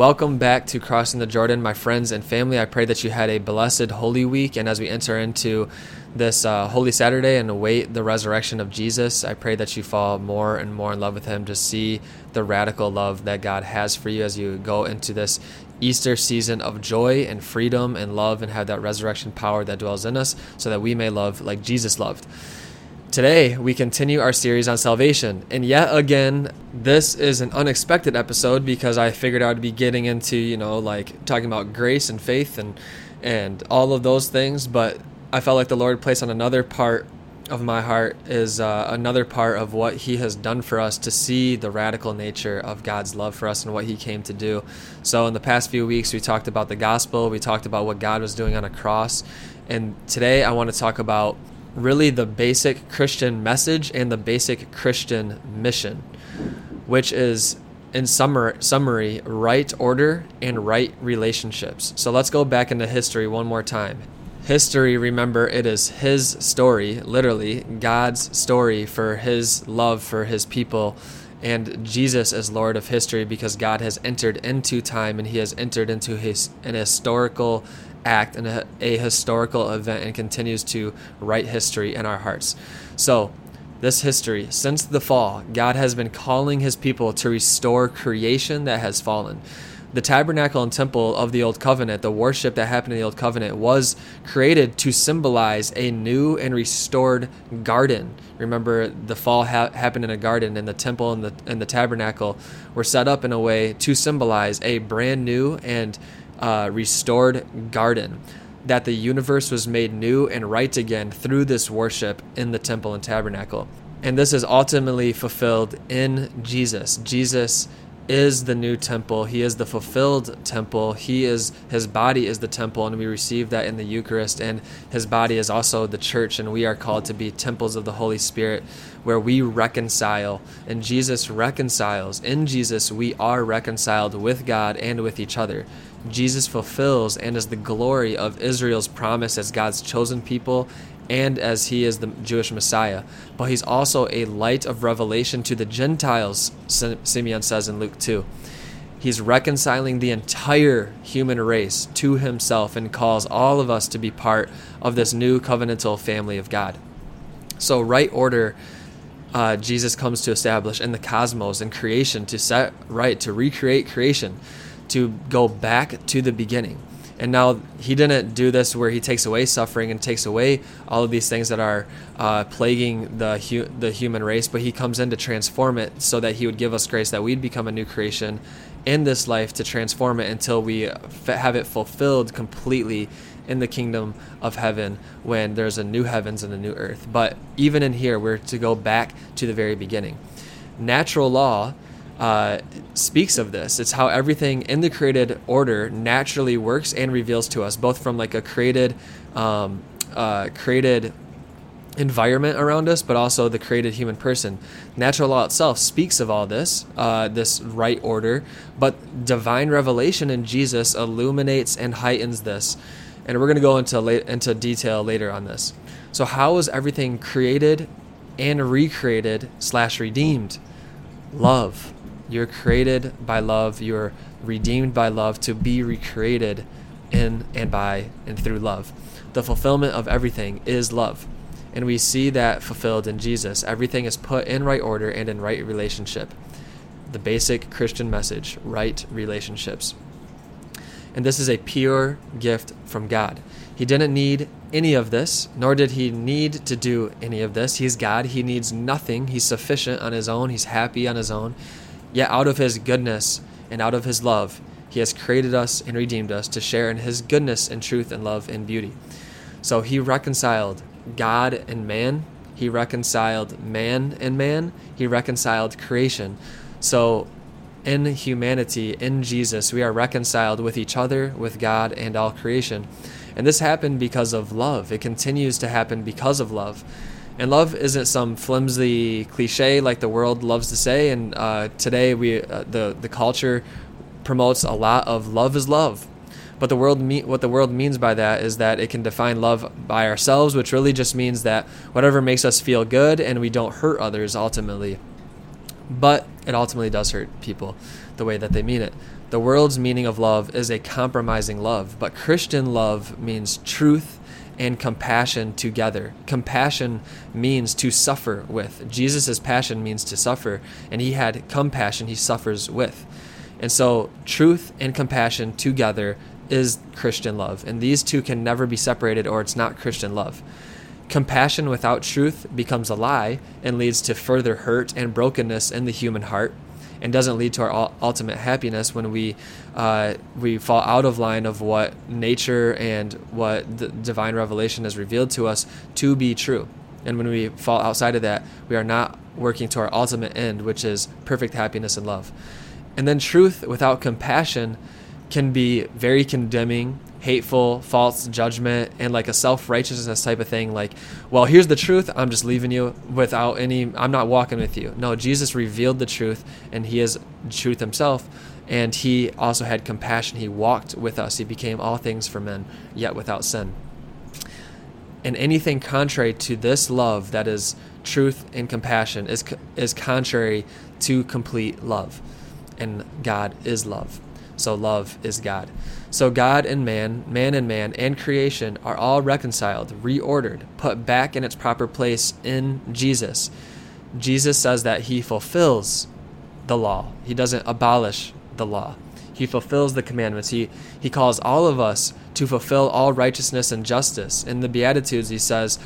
Welcome back to Crossing the Jordan, my friends and family. I pray that you had a blessed Holy Week. And as we enter into this uh, Holy Saturday and await the resurrection of Jesus, I pray that you fall more and more in love with Him to see the radical love that God has for you as you go into this Easter season of joy and freedom and love and have that resurrection power that dwells in us so that we may love like Jesus loved. Today, we continue our series on salvation. And yet again, this is an unexpected episode because I figured I'd be getting into, you know, like talking about grace and faith and and all of those things, but I felt like the Lord placed on another part of my heart is uh, another part of what he has done for us to see the radical nature of God's love for us and what he came to do. So in the past few weeks we talked about the gospel, we talked about what God was doing on a cross, and today I want to talk about really the basic Christian message and the basic Christian mission, which is in summary, summary right order and right relationships. So let's go back into history one more time. History, remember, it is His story, literally, God's story for His love for His people. And Jesus is Lord of history because God has entered into time and He has entered into his, an historical act and a, a historical event and continues to write history in our hearts. So, this history, since the fall, God has been calling his people to restore creation that has fallen. The tabernacle and temple of the Old Covenant, the worship that happened in the Old Covenant, was created to symbolize a new and restored garden. Remember, the fall ha- happened in a garden, and the temple and the, and the tabernacle were set up in a way to symbolize a brand new and uh, restored garden, that the universe was made new and right again through this worship in the temple and tabernacle. And this is ultimately fulfilled in Jesus. Jesus is the new temple. He is the fulfilled temple. He is his body is the temple and we receive that in the Eucharist and his body is also the church and we are called to be temples of the Holy Spirit where we reconcile and Jesus reconciles. In Jesus we are reconciled with God and with each other. Jesus fulfills and is the glory of Israel's promise as God's chosen people and as he is the Jewish Messiah. But he's also a light of revelation to the Gentiles, Simeon says in Luke 2. He's reconciling the entire human race to himself and calls all of us to be part of this new covenantal family of God. So, right order, uh, Jesus comes to establish in the cosmos and creation to set right, to recreate creation to go back to the beginning. And now he didn't do this where he takes away suffering and takes away all of these things that are uh, plaguing the hu- the human race, but he comes in to transform it so that he would give us grace that we'd become a new creation in this life to transform it until we f- have it fulfilled completely in the kingdom of heaven when there's a new heavens and a new earth. But even in here, we're to go back to the very beginning. Natural law uh, speaks of this. It's how everything in the created order naturally works and reveals to us, both from like a created, um, uh, created environment around us, but also the created human person. Natural law itself speaks of all this, uh, this right order, but divine revelation in Jesus illuminates and heightens this. And we're going to go into into detail later on this. So, how is everything created and recreated slash redeemed? Love. You're created by love. You're redeemed by love to be recreated in and by and through love. The fulfillment of everything is love. And we see that fulfilled in Jesus. Everything is put in right order and in right relationship. The basic Christian message right relationships. And this is a pure gift from God. He didn't need any of this, nor did he need to do any of this. He's God. He needs nothing. He's sufficient on his own. He's happy on his own. Yet out of his goodness and out of his love, he has created us and redeemed us to share in his goodness and truth and love and beauty. So he reconciled God and man. He reconciled man and man. He reconciled creation. So in humanity, in Jesus, we are reconciled with each other, with God, and all creation. And this happened because of love. It continues to happen because of love. And love isn't some flimsy cliche like the world loves to say. And uh, today, we uh, the the culture promotes a lot of love is love. But the world me- what the world means by that is that it can define love by ourselves, which really just means that whatever makes us feel good and we don't hurt others ultimately. But it ultimately does hurt people the way that they mean it. The world's meaning of love is a compromising love, but Christian love means truth and compassion together. Compassion means to suffer with. Jesus' passion means to suffer, and he had compassion he suffers with. And so, truth and compassion together is Christian love. And these two can never be separated, or it's not Christian love. Compassion without truth becomes a lie and leads to further hurt and brokenness in the human heart and doesn't lead to our ultimate happiness when we uh, we fall out of line of what nature and what the divine revelation has revealed to us to be true. And when we fall outside of that, we are not working to our ultimate end, which is perfect happiness and love. And then truth without compassion can be very condemning hateful, false judgment, and like a self righteousness type of thing. Like, well, here's the truth. I'm just leaving you without any, I'm not walking with you. No, Jesus revealed the truth, and He is truth Himself. And He also had compassion. He walked with us. He became all things for men, yet without sin. And anything contrary to this love that is truth and compassion is, is contrary to complete love. And God is love. So love is God. So God and man, man and man, and creation are all reconciled, reordered, put back in its proper place in Jesus. Jesus says that he fulfills the law. He doesn't abolish the law. He fulfills the commandments. He he calls all of us to fulfill all righteousness and justice. In the Beatitudes, he says,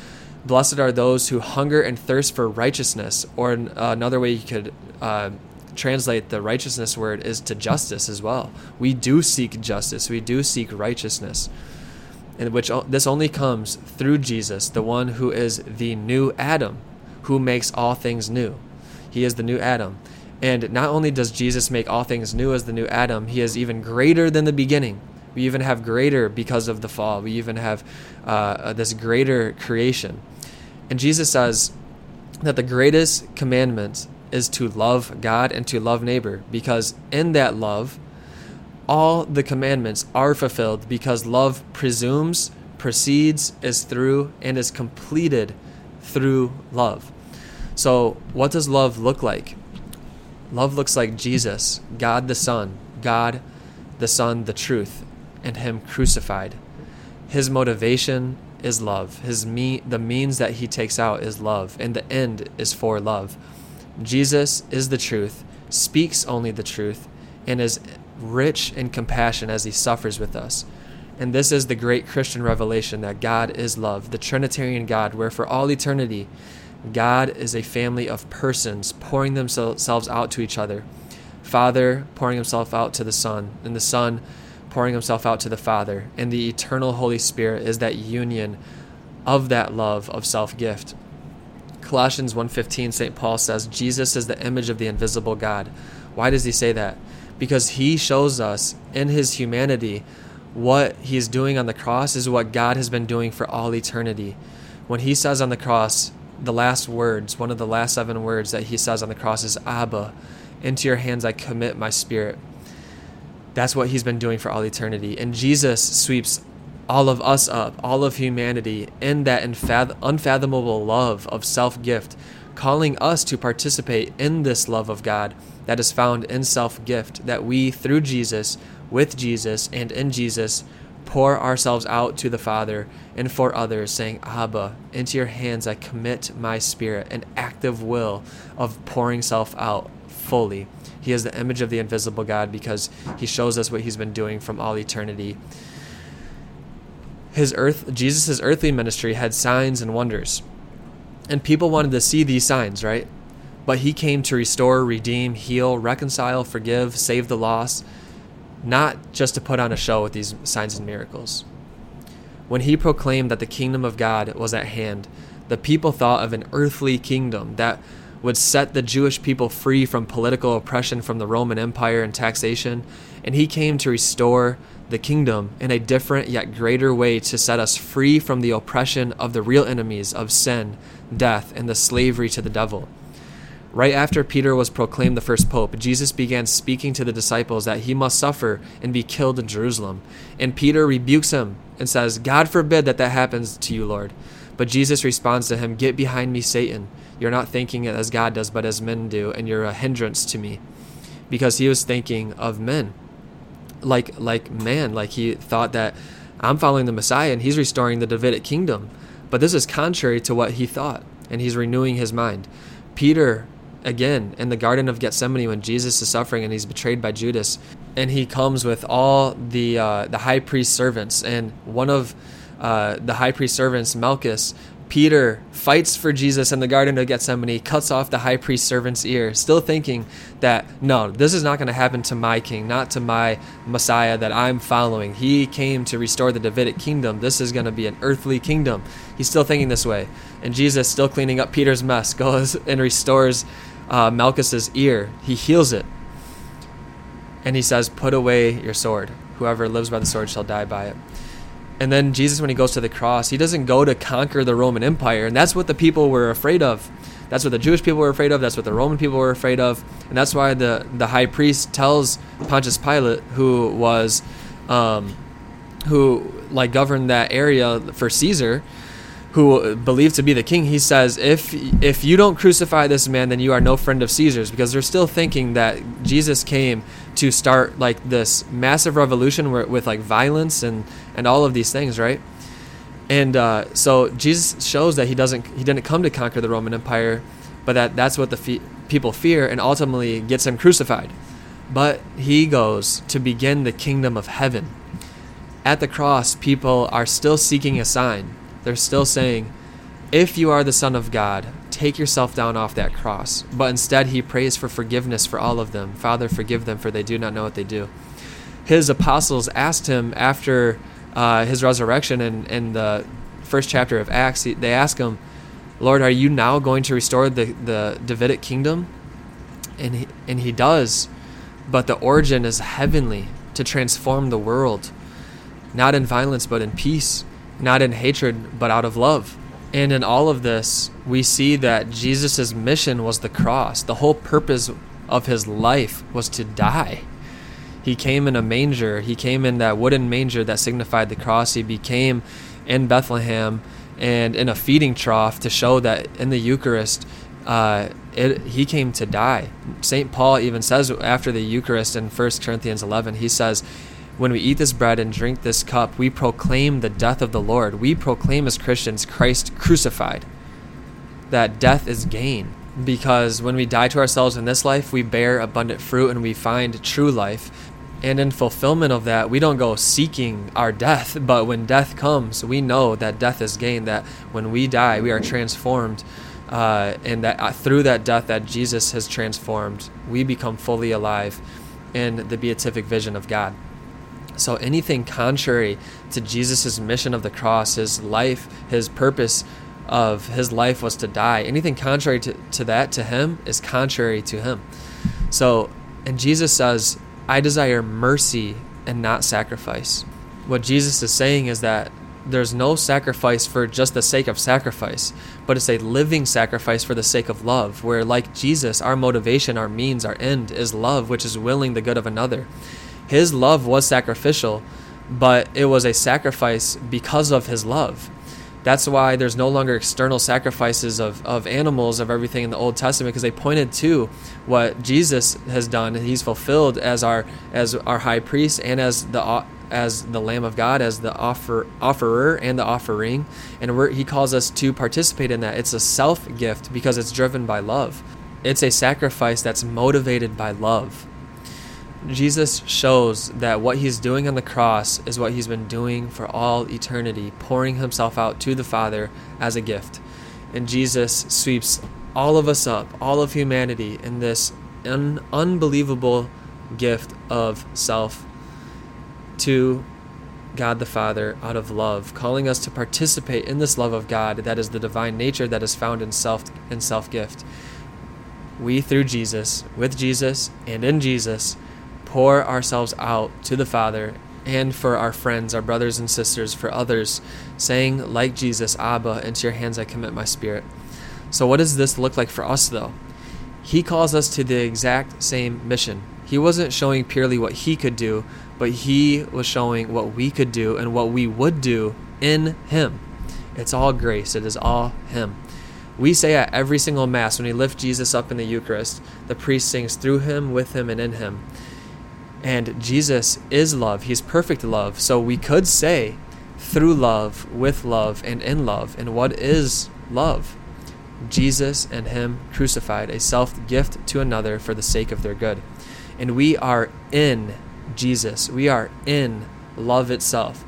"Blessed are those who hunger and thirst for righteousness." Or another way you could uh, translate the righteousness word is to justice as well. We do seek justice. We do seek righteousness. In which this only comes through Jesus, the one who is the new Adam, who makes all things new. He is the new Adam. And not only does Jesus make all things new as the new Adam, he is even greater than the beginning. We even have greater because of the fall. We even have uh, this greater creation. And Jesus says that the greatest commandment is to love God and to love neighbor because in that love, all the commandments are fulfilled because love presumes, proceeds, is through, and is completed through love. So, what does love look like? Love looks like Jesus, God the Son, God the Son, the truth, and Him crucified. His motivation is love. His me, the means that He takes out is love, and the end is for love. Jesus is the truth, speaks only the truth, and is rich in compassion as he suffers with us. And this is the great Christian revelation that God is love, the Trinitarian God, where for all eternity, God is a family of persons pouring themselves out to each other. Father pouring himself out to the Son, and the Son pouring himself out to the Father. And the eternal Holy Spirit is that union of that love of self gift. Colossians 1:15 St. Paul says Jesus is the image of the invisible God. Why does he say that? Because he shows us in his humanity what he is doing on the cross is what God has been doing for all eternity. When he says on the cross, the last words, one of the last seven words that he says on the cross is Abba, into your hands I commit my spirit. That's what he's been doing for all eternity. And Jesus sweeps all of us up, all of humanity, in that unfathomable love of self gift, calling us to participate in this love of God that is found in self gift, that we, through Jesus, with Jesus, and in Jesus, pour ourselves out to the Father and for others, saying, Abba, into your hands I commit my spirit, an active will of pouring self out fully. He is the image of the invisible God because he shows us what he's been doing from all eternity his earth Jesus' earthly ministry had signs and wonders. And people wanted to see these signs, right? But he came to restore, redeem, heal, reconcile, forgive, save the lost, not just to put on a show with these signs and miracles. When he proclaimed that the kingdom of God was at hand, the people thought of an earthly kingdom that would set the Jewish people free from political oppression from the Roman Empire and taxation, and he came to restore the kingdom in a different yet greater way to set us free from the oppression of the real enemies of sin, death, and the slavery to the devil. Right after Peter was proclaimed the first pope, Jesus began speaking to the disciples that he must suffer and be killed in Jerusalem. And Peter rebukes him and says, God forbid that that happens to you, Lord. But Jesus responds to him, Get behind me, Satan. You're not thinking as God does, but as men do, and you're a hindrance to me. Because he was thinking of men like like man, like he thought that I'm following the Messiah and he's restoring the Davidic kingdom. But this is contrary to what he thought, and he's renewing his mind. Peter, again, in the Garden of Gethsemane when Jesus is suffering and he's betrayed by Judas, and he comes with all the uh, the high priest servants, and one of uh, the high priest servants, Malchus, Peter fights for Jesus in the Garden of Gethsemane, cuts off the high priest servant's ear, still thinking that, no, this is not going to happen to my king, not to my Messiah that I'm following. He came to restore the Davidic kingdom. This is going to be an earthly kingdom. He's still thinking this way. And Jesus, still cleaning up Peter's mess, goes and restores uh, Malchus's ear. He heals it. And he says, Put away your sword. Whoever lives by the sword shall die by it. And then Jesus, when he goes to the cross, he doesn't go to conquer the Roman Empire. And that's what the people were afraid of. That's what the Jewish people were afraid of. That's what the Roman people were afraid of. And that's why the, the high priest tells Pontius Pilate, who was, um, who like governed that area for Caesar, who believed to be the king, he says, if if you don't crucify this man, then you are no friend of Caesar's, because they're still thinking that Jesus came to start like this massive revolution with like violence and and all of these things, right? And uh, so Jesus shows that he doesn't he didn't come to conquer the Roman Empire, but that that's what the fe- people fear, and ultimately gets him crucified. But he goes to begin the kingdom of heaven. At the cross, people are still seeking a sign they're still saying, If you are the Son of God, take yourself down off that cross. But instead, he prays for forgiveness for all of them. Father, forgive them, for they do not know what they do. His apostles asked him after uh, his resurrection in, in the first chapter of Acts, they ask him, Lord, are you now going to restore the, the Davidic kingdom? And he, and he does, but the origin is heavenly to transform the world, not in violence, but in peace not in hatred, but out of love. And in all of this, we see that Jesus' mission was the cross. The whole purpose of his life was to die. He came in a manger. He came in that wooden manger that signified the cross. He became in Bethlehem and in a feeding trough to show that in the Eucharist, uh, it, he came to die. St. Paul even says after the Eucharist in 1 Corinthians 11, he says, when we eat this bread and drink this cup, we proclaim the death of the Lord. We proclaim as Christians Christ crucified. That death is gain. Because when we die to ourselves in this life, we bear abundant fruit and we find true life. And in fulfillment of that, we don't go seeking our death, but when death comes, we know that death is gain, that when we die, we are transformed. Uh, and that uh, through that death that Jesus has transformed, we become fully alive in the beatific vision of God. So anything contrary to Jesus' mission of the cross, his life, his purpose of his life was to die. Anything contrary to, to that to him is contrary to him. So, and Jesus says, I desire mercy and not sacrifice. What Jesus is saying is that there's no sacrifice for just the sake of sacrifice, but it's a living sacrifice for the sake of love, where, like Jesus, our motivation, our means, our end is love, which is willing the good of another his love was sacrificial, but it was a sacrifice because of his love. That's why there's no longer external sacrifices of, of animals, of everything in the Old Testament, because they pointed to what Jesus has done. and He's fulfilled as our as our high priest and as the uh, as the Lamb of God, as the offer offerer and the offering, and he calls us to participate in that. It's a self gift because it's driven by love. It's a sacrifice that's motivated by love. Jesus shows that what he's doing on the cross is what he's been doing for all eternity, pouring himself out to the Father as a gift. And Jesus sweeps all of us up, all of humanity, in this un- unbelievable gift of self to God the Father out of love, calling us to participate in this love of God that is the divine nature that is found in self in self gift. We through Jesus, with Jesus, and in Jesus pour ourselves out to the Father and for our friends, our brothers and sisters, for others, saying, like Jesus, Abba, into your hands I commit my spirit. So, what does this look like for us, though? He calls us to the exact same mission. He wasn't showing purely what he could do, but he was showing what we could do and what we would do in him. It's all grace, it is all him. We say at every single Mass when we lift Jesus up in the Eucharist, the priest sings through him, with him, and in him. And Jesus is love. He's perfect love. So we could say through love, with love, and in love. And what is love? Jesus and Him crucified, a self gift to another for the sake of their good. And we are in Jesus. We are in love itself.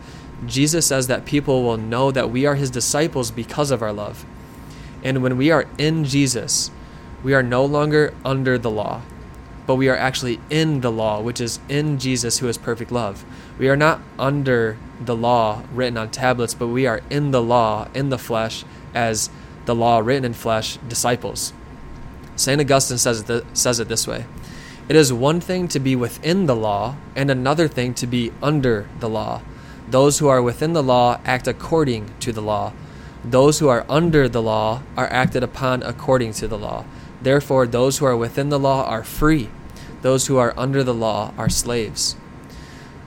Jesus says that people will know that we are His disciples because of our love. And when we are in Jesus, we are no longer under the law, but we are actually in the law, which is in Jesus, who is perfect love. We are not under the law written on tablets, but we are in the law, in the flesh, as the law written in flesh disciples. St. Augustine says it, th- says it this way It is one thing to be within the law, and another thing to be under the law. Those who are within the law act according to the law. Those who are under the law are acted upon according to the law. Therefore, those who are within the law are free. Those who are under the law are slaves.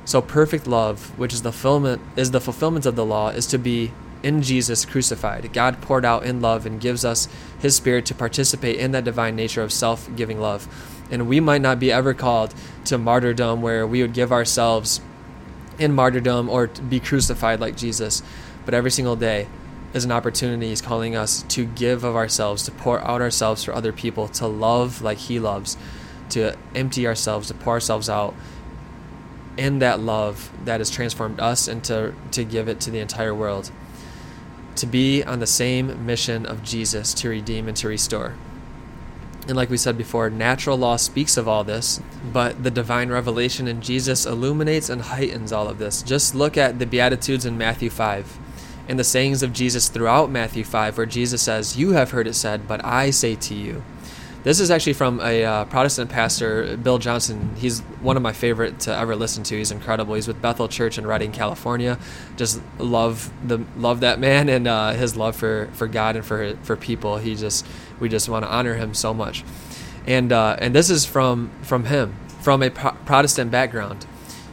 So perfect love, which is the fulfillment is the fulfillment of the law, is to be in Jesus crucified. God poured out in love and gives us his spirit to participate in that divine nature of self-giving love. And we might not be ever called to martyrdom where we would give ourselves in martyrdom or be crucified like Jesus, but every single day is an opportunity he's calling us to give of ourselves, to pour out ourselves for other people, to love like he loves, to empty ourselves, to pour ourselves out in that love that has transformed us and to, to give it to the entire world to be on the same mission of Jesus to redeem and to restore. And like we said before, natural law speaks of all this, but the divine revelation in Jesus illuminates and heightens all of this. Just look at the Beatitudes in Matthew 5 and the sayings of Jesus throughout Matthew 5, where Jesus says, You have heard it said, but I say to you. This is actually from a uh, Protestant pastor, Bill Johnson. He's one of my favorite to ever listen to. He's incredible. He's with Bethel Church in Redding, California. Just love the love that man and uh, his love for, for God and for for people. He just we just want to honor him so much. And uh, and this is from from him from a pro- Protestant background.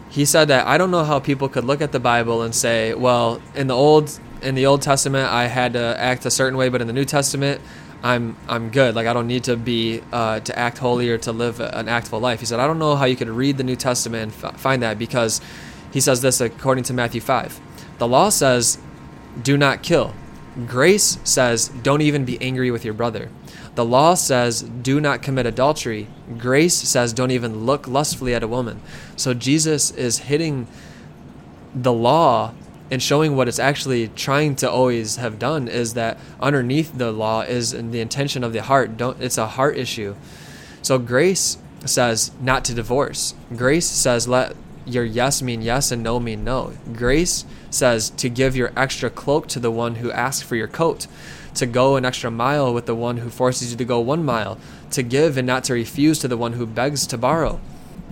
He said that I don't know how people could look at the Bible and say, well, in the old in the Old Testament I had to act a certain way, but in the New Testament I'm I'm good. Like I don't need to be uh, to act holy or to live an actful life. He said, I don't know how you could read the New Testament and f- find that because he says this according to Matthew five. The law says, "Do not kill." Grace says, "Don't even be angry with your brother." The law says, "Do not commit adultery." Grace says, "Don't even look lustfully at a woman." So Jesus is hitting the law and showing what it's actually trying to always have done is that underneath the law is the intention of the heart. Don't it's a heart issue. So grace says not to divorce. Grace says let your yes mean yes and no mean no. Grace says to give your extra cloak to the one who asks for your coat to go an extra mile with the one who forces you to go one mile to give and not to refuse to the one who begs to borrow.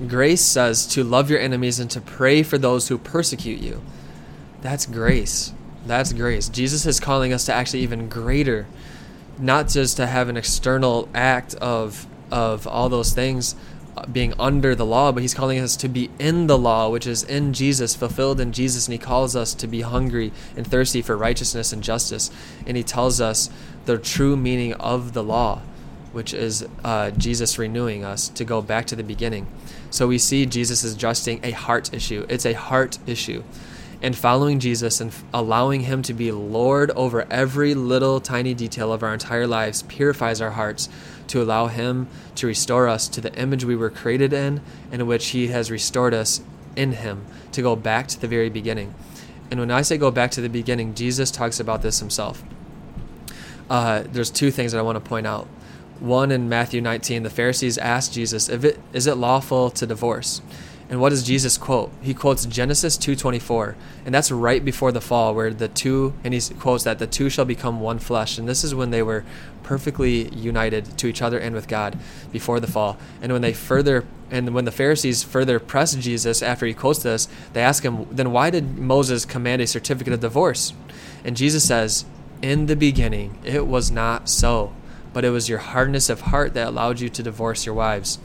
Grace says to love your enemies and to pray for those who persecute you that's grace. That's grace. Jesus is calling us to actually even greater, not just to have an external act of of all those things uh, being under the law, but he's calling us to be in the law, which is in Jesus, fulfilled in Jesus, and he calls us to be hungry and thirsty for righteousness and justice. And he tells us the true meaning of the law, which is uh, Jesus renewing us to go back to the beginning. So we see Jesus is addressing a heart issue. It's a heart issue and following Jesus and allowing Him to be Lord over every little tiny detail of our entire lives purifies our hearts to allow Him to restore us to the image we were created in, and in which He has restored us in Him, to go back to the very beginning. And when I say go back to the beginning, Jesus talks about this Himself. Uh, there's two things that I want to point out. One in Matthew 19, the Pharisees asked Jesus, if it, Is it lawful to divorce? And what does Jesus quote? He quotes Genesis 2:24, and that's right before the fall where the two and he quotes that the two shall become one flesh. And this is when they were perfectly united to each other and with God before the fall. And when they further and when the Pharisees further press Jesus after he quotes this, they ask him, "Then why did Moses command a certificate of divorce?" And Jesus says, "In the beginning, it was not so, but it was your hardness of heart that allowed you to divorce your wives."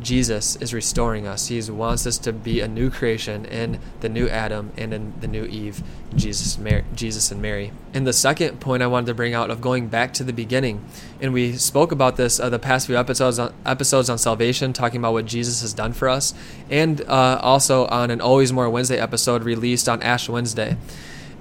Jesus is restoring us. He wants us to be a new creation in the new Adam and in the new Eve, Jesus, Mary, Jesus and Mary. And the second point I wanted to bring out of going back to the beginning, and we spoke about this uh, the past few episodes on, episodes on salvation, talking about what Jesus has done for us, and uh, also on an Always More Wednesday episode released on Ash Wednesday.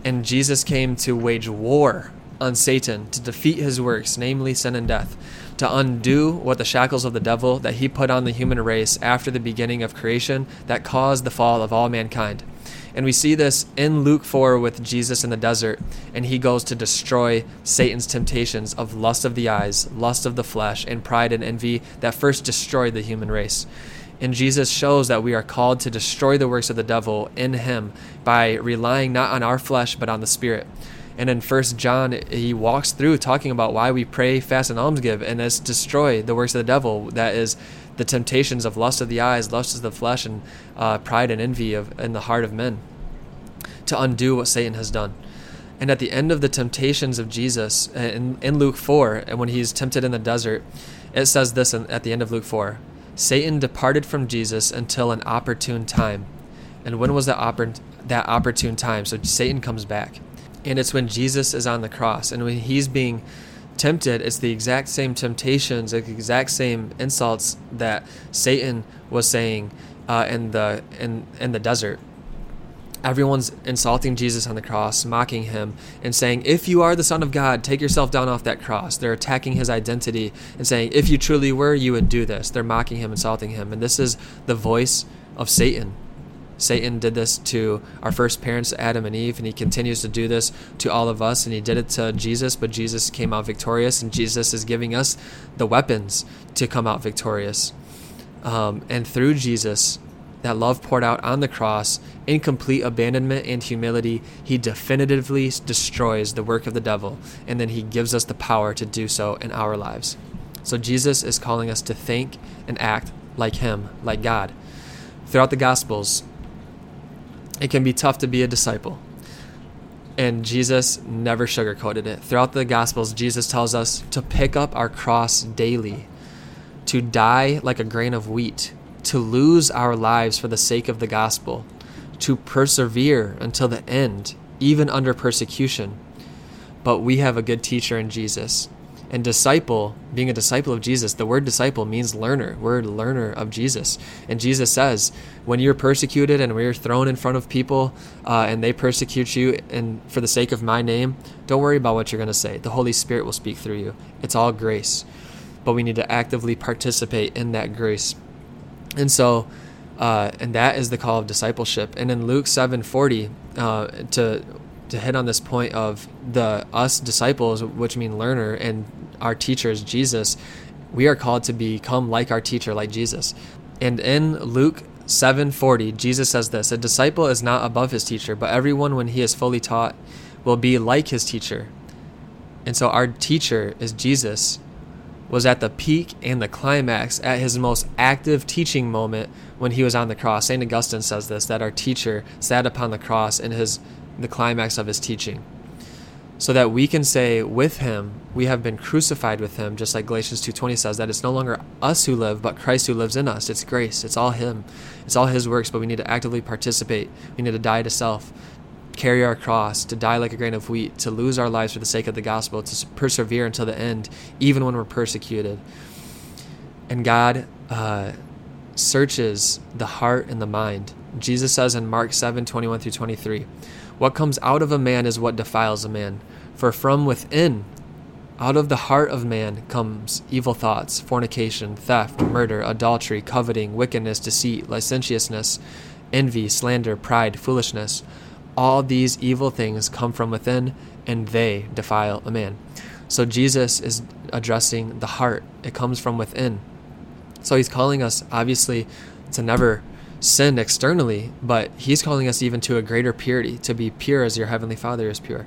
And Jesus came to wage war on Satan to defeat his works, namely sin and death to undo what the shackles of the devil that he put on the human race after the beginning of creation that caused the fall of all mankind. And we see this in Luke 4 with Jesus in the desert, and he goes to destroy Satan's temptations of lust of the eyes, lust of the flesh, and pride and envy that first destroyed the human race. And Jesus shows that we are called to destroy the works of the devil in him by relying not on our flesh but on the Spirit. And in First John, he walks through talking about why we pray, fast, and alms give, and it's destroy the works of the devil. That is the temptations of lust of the eyes, lust of the flesh, and uh, pride and envy of in the heart of men, to undo what Satan has done. And at the end of the temptations of Jesus uh, in, in Luke 4, and when he's tempted in the desert, it says this at the end of Luke 4 Satan departed from Jesus until an opportune time. And when was that, oppor- that opportune time? So Satan comes back. And it's when Jesus is on the cross and when he's being tempted, it's the exact same temptations, the exact same insults that Satan was saying uh, in the in in the desert. Everyone's insulting Jesus on the cross, mocking him, and saying, If you are the Son of God, take yourself down off that cross. They're attacking his identity and saying, If you truly were, you would do this. They're mocking him, insulting him. And this is the voice of Satan Satan did this to our first parents, Adam and Eve, and he continues to do this to all of us. And he did it to Jesus, but Jesus came out victorious, and Jesus is giving us the weapons to come out victorious. Um, and through Jesus, that love poured out on the cross, in complete abandonment and humility, he definitively destroys the work of the devil, and then he gives us the power to do so in our lives. So Jesus is calling us to think and act like him, like God. Throughout the Gospels, it can be tough to be a disciple. And Jesus never sugarcoated it. Throughout the Gospels, Jesus tells us to pick up our cross daily, to die like a grain of wheat, to lose our lives for the sake of the gospel, to persevere until the end, even under persecution. But we have a good teacher in Jesus and disciple, being a disciple of Jesus, the word disciple means learner, word learner of Jesus. And Jesus says, when you're persecuted and when you're thrown in front of people uh, and they persecute you and for the sake of my name, don't worry about what you're going to say. The Holy Spirit will speak through you. It's all grace. But we need to actively participate in that grace. And so, uh, and that is the call of discipleship. And in Luke 7:40, uh, to to hit on this point of the us disciples, which mean learner, and our teacher is Jesus, we are called to become like our teacher, like Jesus. And in Luke 7:40, Jesus says this: "A disciple is not above his teacher, but everyone when he is fully taught will be like his teacher." And so our teacher is Jesus was at the peak and the climax at his most active teaching moment when he was on the cross. St. Augustine says this that our teacher sat upon the cross in his the climax of his teaching so that we can say with him we have been crucified with him just like galatians 2.20 says that it's no longer us who live but christ who lives in us. It's grace. It's all him. It's all his works but we need to actively participate. We need to die to self carry our cross to die like a grain of wheat to lose our lives for the sake of the gospel to persevere until the end even when we're persecuted. And god uh, searches the heart and the mind. Jesus says in mark 7 21 through 23 what comes out of a man is what defiles a man. For from within, out of the heart of man, comes evil thoughts, fornication, theft, murder, adultery, coveting, wickedness, deceit, licentiousness, envy, slander, pride, foolishness. All these evil things come from within, and they defile a man. So Jesus is addressing the heart, it comes from within. So he's calling us, obviously, to never sinned externally, but he's calling us even to a greater purity, to be pure as your heavenly Father is pure.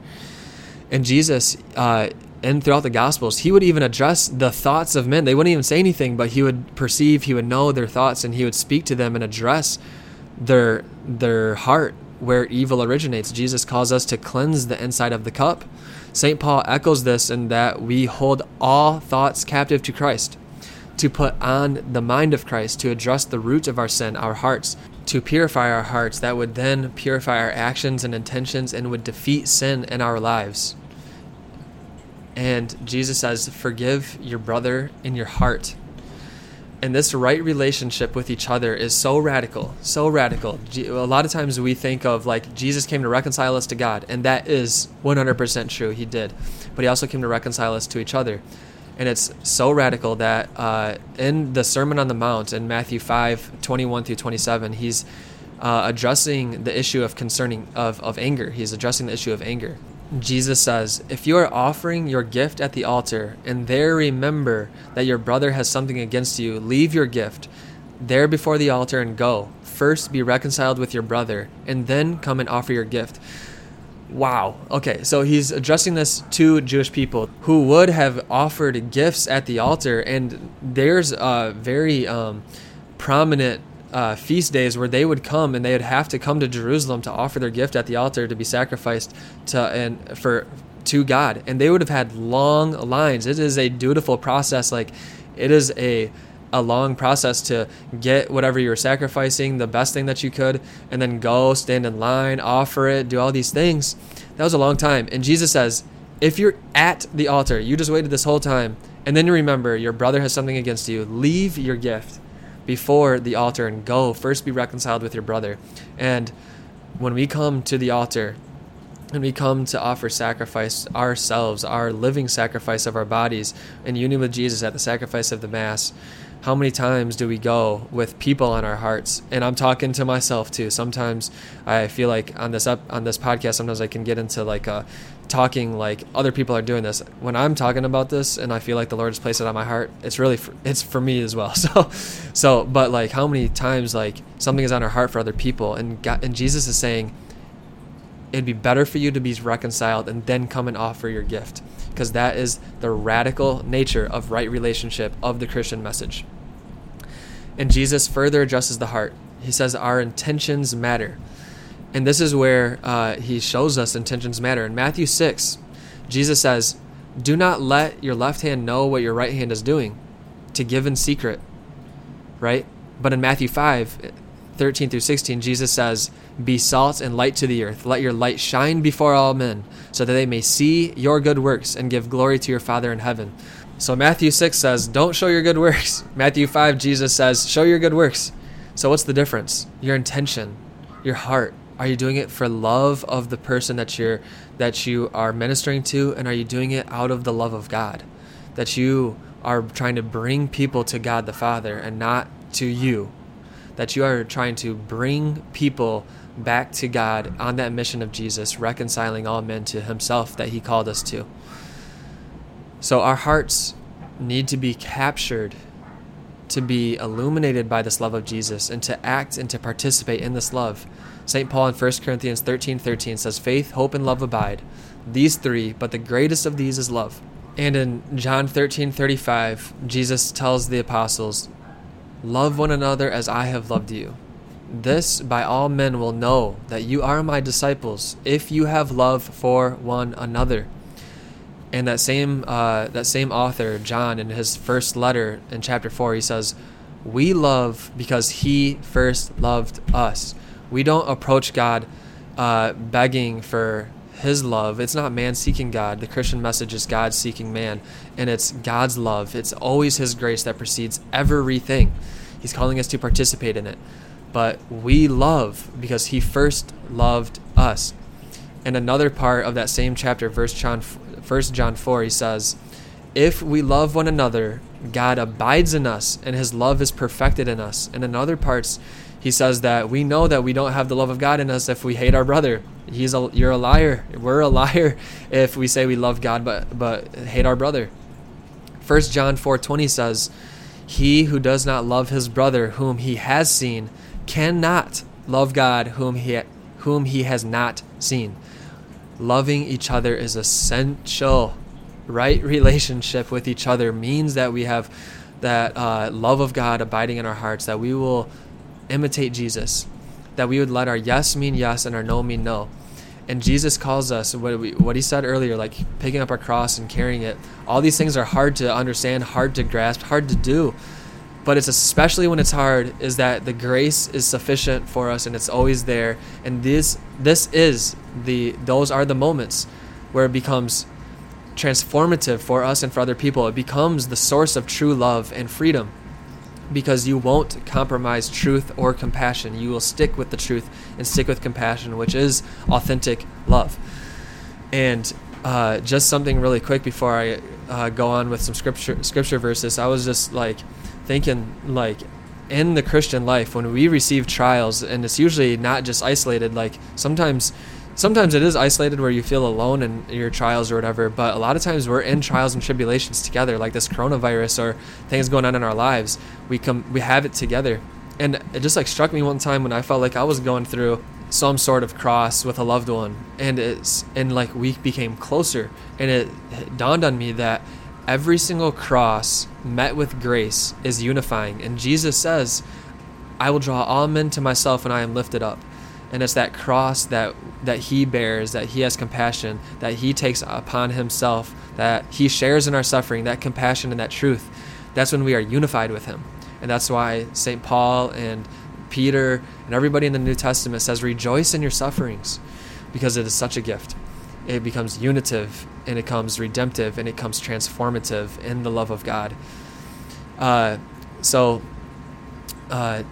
And Jesus, uh, and throughout the Gospels, he would even address the thoughts of men. They wouldn't even say anything, but he would perceive, he would know their thoughts, and he would speak to them and address their their heart where evil originates. Jesus calls us to cleanse the inside of the cup. St. Paul echoes this in that we hold all thoughts captive to Christ. To put on the mind of Christ, to address the root of our sin, our hearts, to purify our hearts, that would then purify our actions and intentions and would defeat sin in our lives. And Jesus says, Forgive your brother in your heart. And this right relationship with each other is so radical, so radical. A lot of times we think of like Jesus came to reconcile us to God, and that is 100% true. He did. But he also came to reconcile us to each other. And it's so radical that uh, in the Sermon on the Mount in Matthew 5 21 through 27, he's uh, addressing the issue of concerning of, of anger. He's addressing the issue of anger. Jesus says, If you are offering your gift at the altar and there remember that your brother has something against you, leave your gift there before the altar and go. First be reconciled with your brother and then come and offer your gift. Wow. Okay, so he's addressing this to Jewish people who would have offered gifts at the altar, and there's a very um, prominent uh, feast days where they would come and they would have to come to Jerusalem to offer their gift at the altar to be sacrificed to and for to God, and they would have had long lines. It is a dutiful process. Like it is a a long process to get whatever you're sacrificing, the best thing that you could, and then go stand in line, offer it, do all these things. That was a long time. And Jesus says, if you're at the altar, you just waited this whole time, and then you remember your brother has something against you, leave your gift before the altar and go first be reconciled with your brother. And when we come to the altar, and we come to offer sacrifice ourselves, our living sacrifice of our bodies in union with Jesus at the sacrifice of the Mass, how many times do we go with people on our hearts? And i'm talking to myself too. Sometimes i feel like on this up on this podcast sometimes i can get into like a talking like other people are doing this. When i'm talking about this and i feel like the lord has placed it on my heart it's really for, it's for me as well. So so but like how many times like something is on our heart for other people and God, and jesus is saying it'd be better for you to be reconciled and then come and offer your gift because that is the radical nature of right relationship of the christian message and jesus further addresses the heart he says our intentions matter and this is where uh, he shows us intentions matter. In Matthew 6, Jesus says, Do not let your left hand know what your right hand is doing, to give in secret. Right? But in Matthew 5, 13 through 16, Jesus says, Be salt and light to the earth. Let your light shine before all men, so that they may see your good works and give glory to your Father in heaven. So Matthew 6 says, Don't show your good works. Matthew 5, Jesus says, Show your good works. So what's the difference? Your intention, your heart. Are you doing it for love of the person that you're that you are ministering to and are you doing it out of the love of God? That you are trying to bring people to God the Father and not to you. That you are trying to bring people back to God on that mission of Jesus, reconciling all men to himself that he called us to. So our hearts need to be captured to be illuminated by this love of Jesus and to act and to participate in this love. St. Paul in 1 Corinthians 13 13 says, Faith, hope, and love abide. These three, but the greatest of these is love. And in John 13 35, Jesus tells the apostles, Love one another as I have loved you. This by all men will know that you are my disciples if you have love for one another. And that same uh, that same author, John, in his first letter in chapter four, he says, "We love because He first loved us." We don't approach God uh, begging for His love. It's not man seeking God. The Christian message is God seeking man, and it's God's love. It's always His grace that precedes everything. He's calling us to participate in it. But we love because He first loved us. And another part of that same chapter, verse John, 1 John 4, he says, If we love one another, God abides in us, and his love is perfected in us. And in other parts, he says that we know that we don't have the love of God in us if we hate our brother. He's a you're a liar. We're a liar if we say we love God but but hate our brother. 1 John 4:20 says, "He who does not love his brother whom he has seen cannot love God whom he whom he has not seen." Loving each other is essential. Right relationship with each other means that we have that uh, love of God abiding in our hearts, that we will imitate Jesus, that we would let our yes mean yes and our no mean no. And Jesus calls us what we, what he said earlier, like picking up our cross and carrying it. All these things are hard to understand, hard to grasp, hard to do. But it's especially when it's hard is that the grace is sufficient for us and it's always there. And this this is the those are the moments where it becomes transformative for us and for other people. It becomes the source of true love and freedom because you won't compromise truth or compassion. You will stick with the truth and stick with compassion, which is authentic love. And uh, just something really quick before I uh, go on with some scripture scripture verses. I was just like thinking like in the Christian life when we receive trials, and it's usually not just isolated. Like sometimes sometimes it is isolated where you feel alone in your trials or whatever but a lot of times we're in trials and tribulations together like this coronavirus or things going on in our lives. We come we have it together. And it just like struck me one time when i felt like i was going through some sort of cross with a loved one and it's and like we became closer. And it, it dawned on me that every single cross met with grace is unifying. And jesus says i will draw all men to myself when i am lifted up and it's that cross that that he bears that he has compassion that he takes upon himself that he shares in our suffering that compassion and that truth. That's when we are unified with him. And that's why st paul and peter and everybody in the new testament says rejoice in your sufferings because it is such a gift. It becomes unitive and it comes redemptive and it comes transformative in the love of god. Uh, so uh,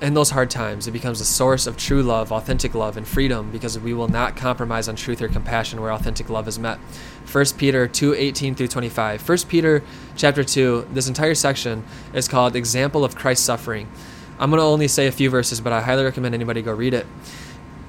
in those hard times, it becomes a source of true love, authentic love, and freedom because we will not compromise on truth or compassion where authentic love is met. 1 Peter 2 18 through 25. 1 Peter chapter 2, this entire section is called Example of Christ's Suffering. I'm going to only say a few verses, but I highly recommend anybody go read it.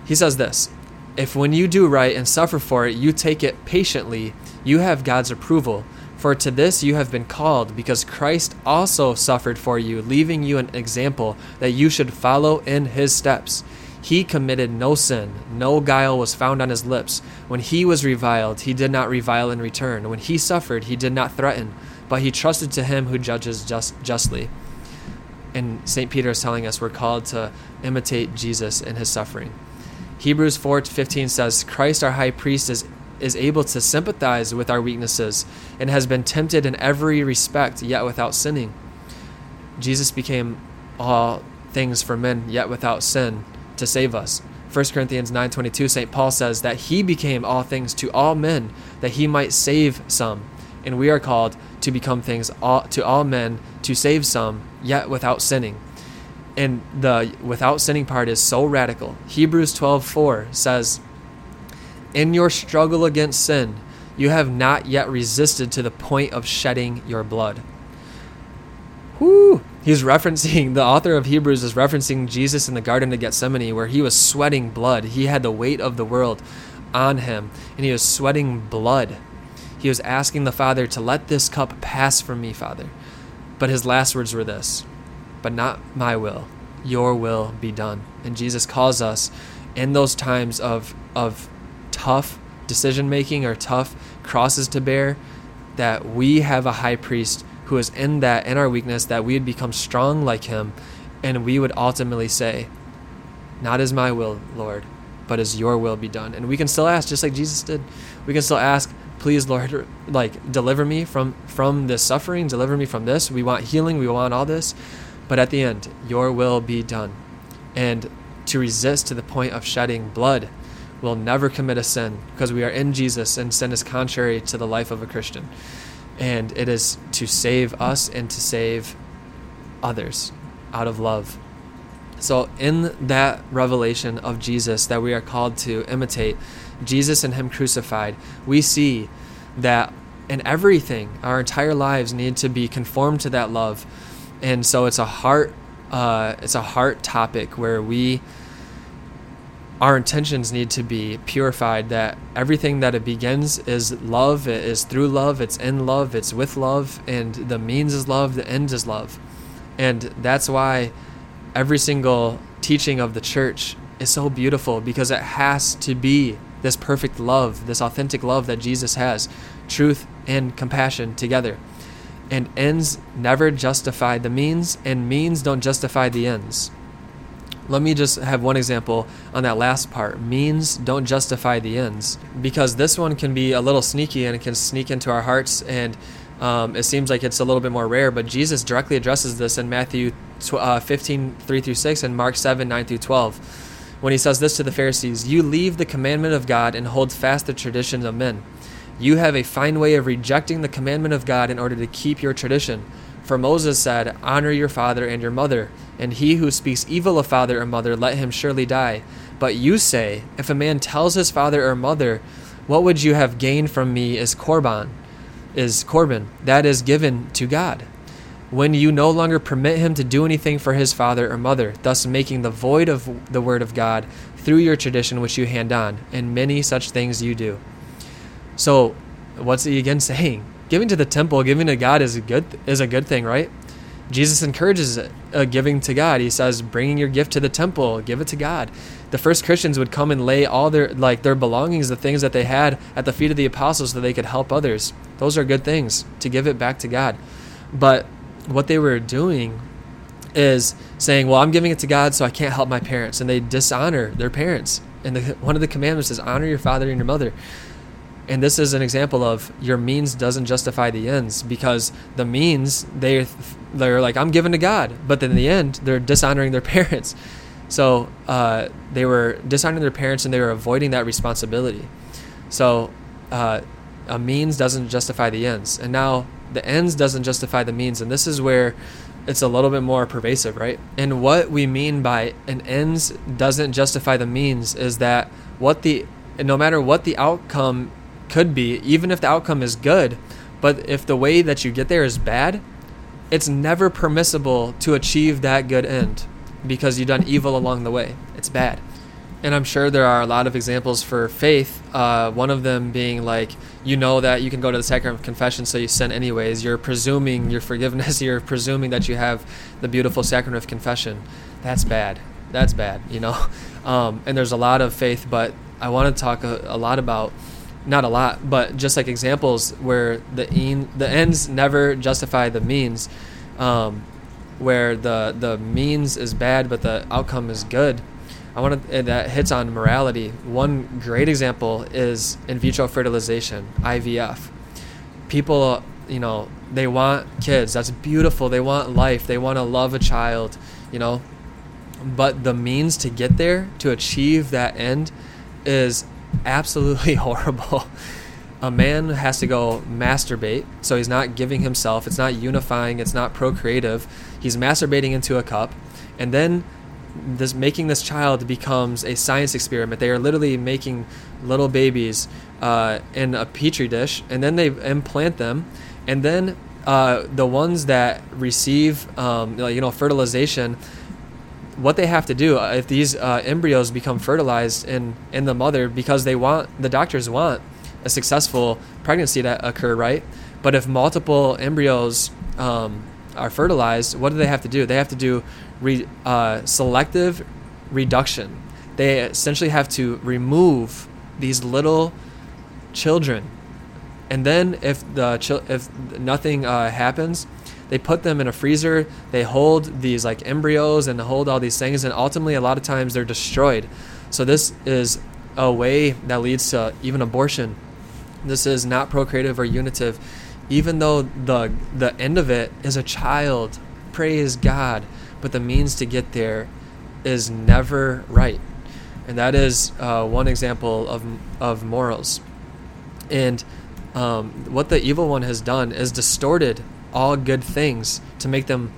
He says this If when you do right and suffer for it, you take it patiently, you have God's approval. For to this you have been called, because Christ also suffered for you, leaving you an example that you should follow in his steps. He committed no sin, no guile was found on his lips. When he was reviled, he did not revile in return. When he suffered, he did not threaten, but he trusted to him who judges just, justly. And St. Peter is telling us we're called to imitate Jesus in his suffering. Hebrews 4 15 says, Christ our high priest is is able to sympathize with our weaknesses and has been tempted in every respect, yet without sinning. Jesus became all things for men, yet without sin, to save us. 1 Corinthians 9:22 St. Paul says that he became all things to all men that he might save some. And we are called to become things all, to all men to save some, yet without sinning. And the without sinning part is so radical. Hebrews 12:4 says in your struggle against sin, you have not yet resisted to the point of shedding your blood. Whoo! He's referencing, the author of Hebrews is referencing Jesus in the Garden of Gethsemane where he was sweating blood. He had the weight of the world on him, and he was sweating blood. He was asking the Father to let this cup pass from me, Father. But his last words were this But not my will, your will be done. And Jesus calls us in those times of, of tough decision making or tough crosses to bear, that we have a high priest who is in that, in our weakness, that we would become strong like him, and we would ultimately say, Not as my will, Lord, but as your will be done. And we can still ask, just like Jesus did. We can still ask, please lord like deliver me from from this suffering deliver me from this we want healing we want all this but at the end your will be done and to resist to the point of shedding blood will never commit a sin because we are in Jesus and sin is contrary to the life of a Christian. And it is to save us and to save others out of love. So, in that revelation of Jesus that we are called to imitate, Jesus and Him crucified, we see that in everything, our entire lives need to be conformed to that love. And so, it's a heart, uh, it's a heart topic where we our intentions need to be purified that everything that it begins is love it is through love it's in love it's with love and the means is love the end is love. And that's why every single teaching of the church is so beautiful because it has to be this perfect love this authentic love that jesus has truth and compassion together. And ends never justify the means and means don't justify the ends let me just have one example on that last part. Means don't justify the ends. Because this one can be a little sneaky and it can sneak into our hearts, and um, it seems like it's a little bit more rare. But Jesus directly addresses this in Matthew uh, 15, 3 through 6, and Mark 7, 9 through 12 when he says this to the Pharisees You leave the commandment of God and hold fast the traditions of men. You have a fine way of rejecting the commandment of God in order to keep your tradition. For Moses said, Honor your father and your mother, and he who speaks evil of father or mother, let him surely die. But you say, If a man tells his father or mother, What would you have gained from me is korban, is korban, that is given to God when you no longer permit him to do anything for his father or mother, thus making the void of the word of God through your tradition which you hand on, and many such things you do. So, what's he again saying? Giving to the temple, giving to God is a good is a good thing, right? Jesus encourages uh, giving to God. He says, "Bringing your gift to the temple, give it to God." The first Christians would come and lay all their like their belongings, the things that they had, at the feet of the apostles, so they could help others. Those are good things to give it back to God. But what they were doing is saying, "Well, I'm giving it to God, so I can't help my parents," and they dishonor their parents. And the, one of the commandments is honor your father and your mother. And this is an example of your means doesn't justify the ends because the means they they're like I'm giving to God, but then in the end they're dishonoring their parents. So uh, they were dishonoring their parents and they were avoiding that responsibility. So uh, a means doesn't justify the ends. And now the ends doesn't justify the means and this is where it's a little bit more pervasive right and what we mean by an ends doesn't justify the means is that what the no matter what the outcome could be even if the outcome is good but if the way that you get there is bad it's never permissible to achieve that good end because you've done evil along the way it's bad and I'm sure there are a lot of examples for faith. Uh, one of them being like, you know that you can go to the sacrament of confession, so you sin anyways. You're presuming your forgiveness. You're presuming that you have the beautiful sacrament of confession. That's bad. That's bad. You know. Um, and there's a lot of faith, but I want to talk a, a, lot about, not a lot, but just like examples where the en- the ends never justify the means, um, where the the means is bad but the outcome is good I want to that hits on morality. One great example is in vitro fertilization, IVF. People, you know, they want kids. That's beautiful. They want life. They want to love a child, you know. But the means to get there, to achieve that end, is absolutely horrible. A man has to go masturbate, so he's not giving himself. It's not unifying. It's not procreative. He's masturbating into a cup, and then this making this child becomes a science experiment. They are literally making little babies uh, in a petri dish, and then they implant them, and then uh, the ones that receive, um, you know, fertilization. What they have to do uh, if these uh, embryos become fertilized in in the mother because they want the doctors want a successful pregnancy to occur, right? But if multiple embryos um, are fertilized, what do they have to do? They have to do re, uh, selective reduction. They essentially have to remove these little children, and then if the if nothing uh, happens, they put them in a freezer. They hold these like embryos and hold all these things, and ultimately, a lot of times they're destroyed. So this is a way that leads to even abortion. This is not procreative or unitive, even though the the end of it is a child. Praise God but the means to get there is never right. And that is uh, one example of, of morals. And um, what the evil one has done is distorted all good things to make them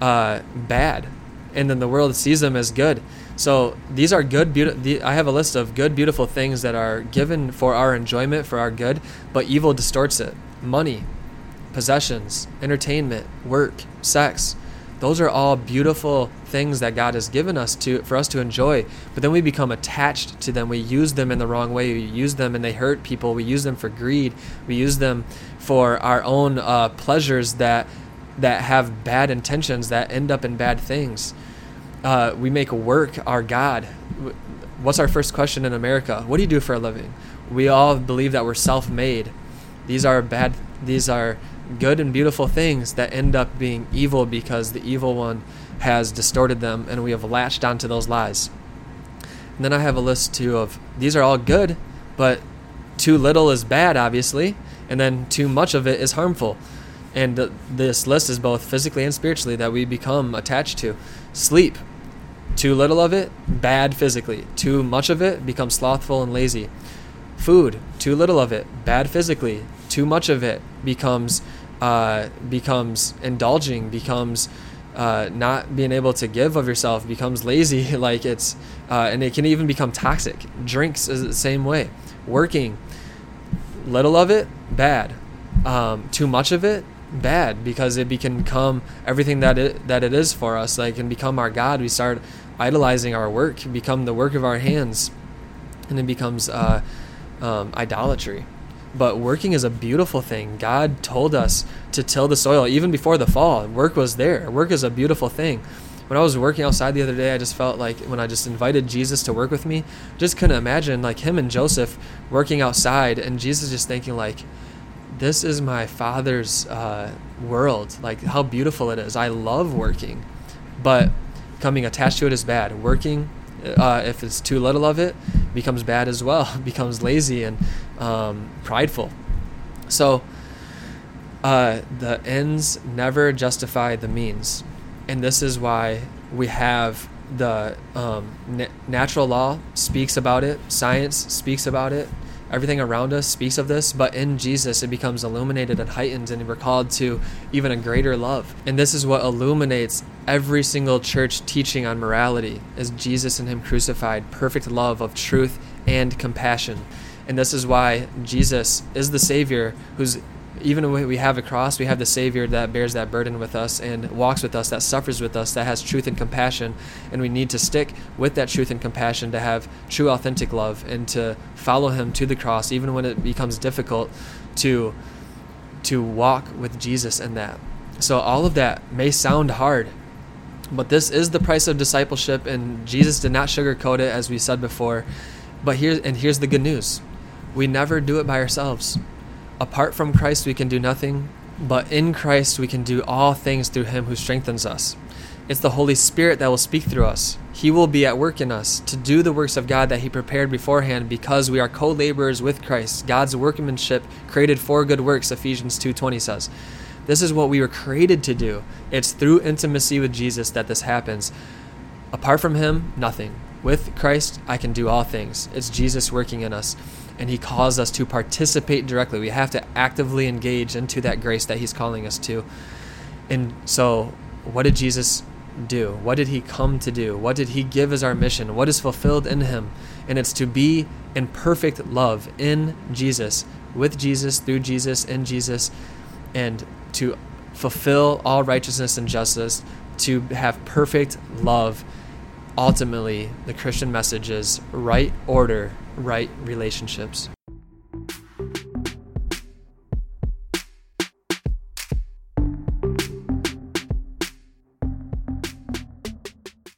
uh, bad. And then the world sees them as good. So these are good, beautiful. I have a list of good, beautiful things that are given for our enjoyment, for our good, but evil distorts it. Money, possessions, entertainment, work, sex, those are all beautiful things that God has given us to for us to enjoy. But then we become attached to them. We use them in the wrong way. We use them and they hurt people. We use them for greed. We use them for our own uh, pleasures that that have bad intentions that end up in bad things. Uh, we make work our God. What's our first question in America? What do you do for a living? We all believe that we're self-made. These are bad. These are good and beautiful things that end up being evil because the evil one has distorted them and we have latched onto those lies. And then I have a list too of these are all good, but too little is bad, obviously, and then too much of it is harmful. And th- this list is both physically and spiritually that we become attached to. Sleep, too little of it, bad physically. Too much of it becomes slothful and lazy. Food, too little of it, bad physically. Too much of it becomes uh, becomes indulging, becomes uh, not being able to give of yourself, becomes lazy. like it's uh, and it can even become toxic. Drinks is the same way. Working, little of it, bad. Um, too much of it, bad because it can become everything that it that it is for us. Like can become our God. We start idolizing our work, become the work of our hands, and it becomes uh, um, idolatry. But working is a beautiful thing. God told us to till the soil even before the fall. Work was there. Work is a beautiful thing. When I was working outside the other day, I just felt like when I just invited Jesus to work with me, just couldn't imagine like him and Joseph working outside, and Jesus just thinking like, "This is my Father's uh, world. Like how beautiful it is. I love working, but coming attached to it is bad. Working, uh, if it's too little of it, becomes bad as well. becomes lazy and um, prideful. So uh, the ends never justify the means, and this is why we have the um, na- natural law speaks about it, science speaks about it, everything around us speaks of this, but in Jesus it becomes illuminated and heightened, and we're called to even a greater love. And this is what illuminates every single church teaching on morality is Jesus and Him crucified, perfect love of truth and compassion. And this is why Jesus is the Savior who's even when we have a cross, we have the Savior that bears that burden with us and walks with us, that suffers with us, that has truth and compassion. And we need to stick with that truth and compassion to have true, authentic love and to follow Him to the cross, even when it becomes difficult to to walk with Jesus in that. So all of that may sound hard, but this is the price of discipleship, and Jesus did not sugarcoat it, as we said before. But here and here's the good news: we never do it by ourselves apart from Christ, we can do nothing, but in Christ, we can do all things through Him who strengthens us. It's the Holy Spirit that will speak through us. He will be at work in us to do the works of God that He prepared beforehand because we are co laborers with Christ, God's workmanship created for good works, Ephesians 2.20 says. This is what we were created to do. It's through intimacy with Jesus that this happens. Apart from Him, nothing. With Christ, I can do all things. It's Jesus working in us and he calls us to participate directly. We have to actively engage into that grace that he's calling us to. And so, what did Jesus do? What did he come to do? What did he give as our mission? What is fulfilled in him? And it's to be in perfect love in Jesus, with Jesus, through Jesus, in Jesus, and to fulfill all righteousness and justice, to have perfect love. Ultimately, the Christian message is right order right relationships.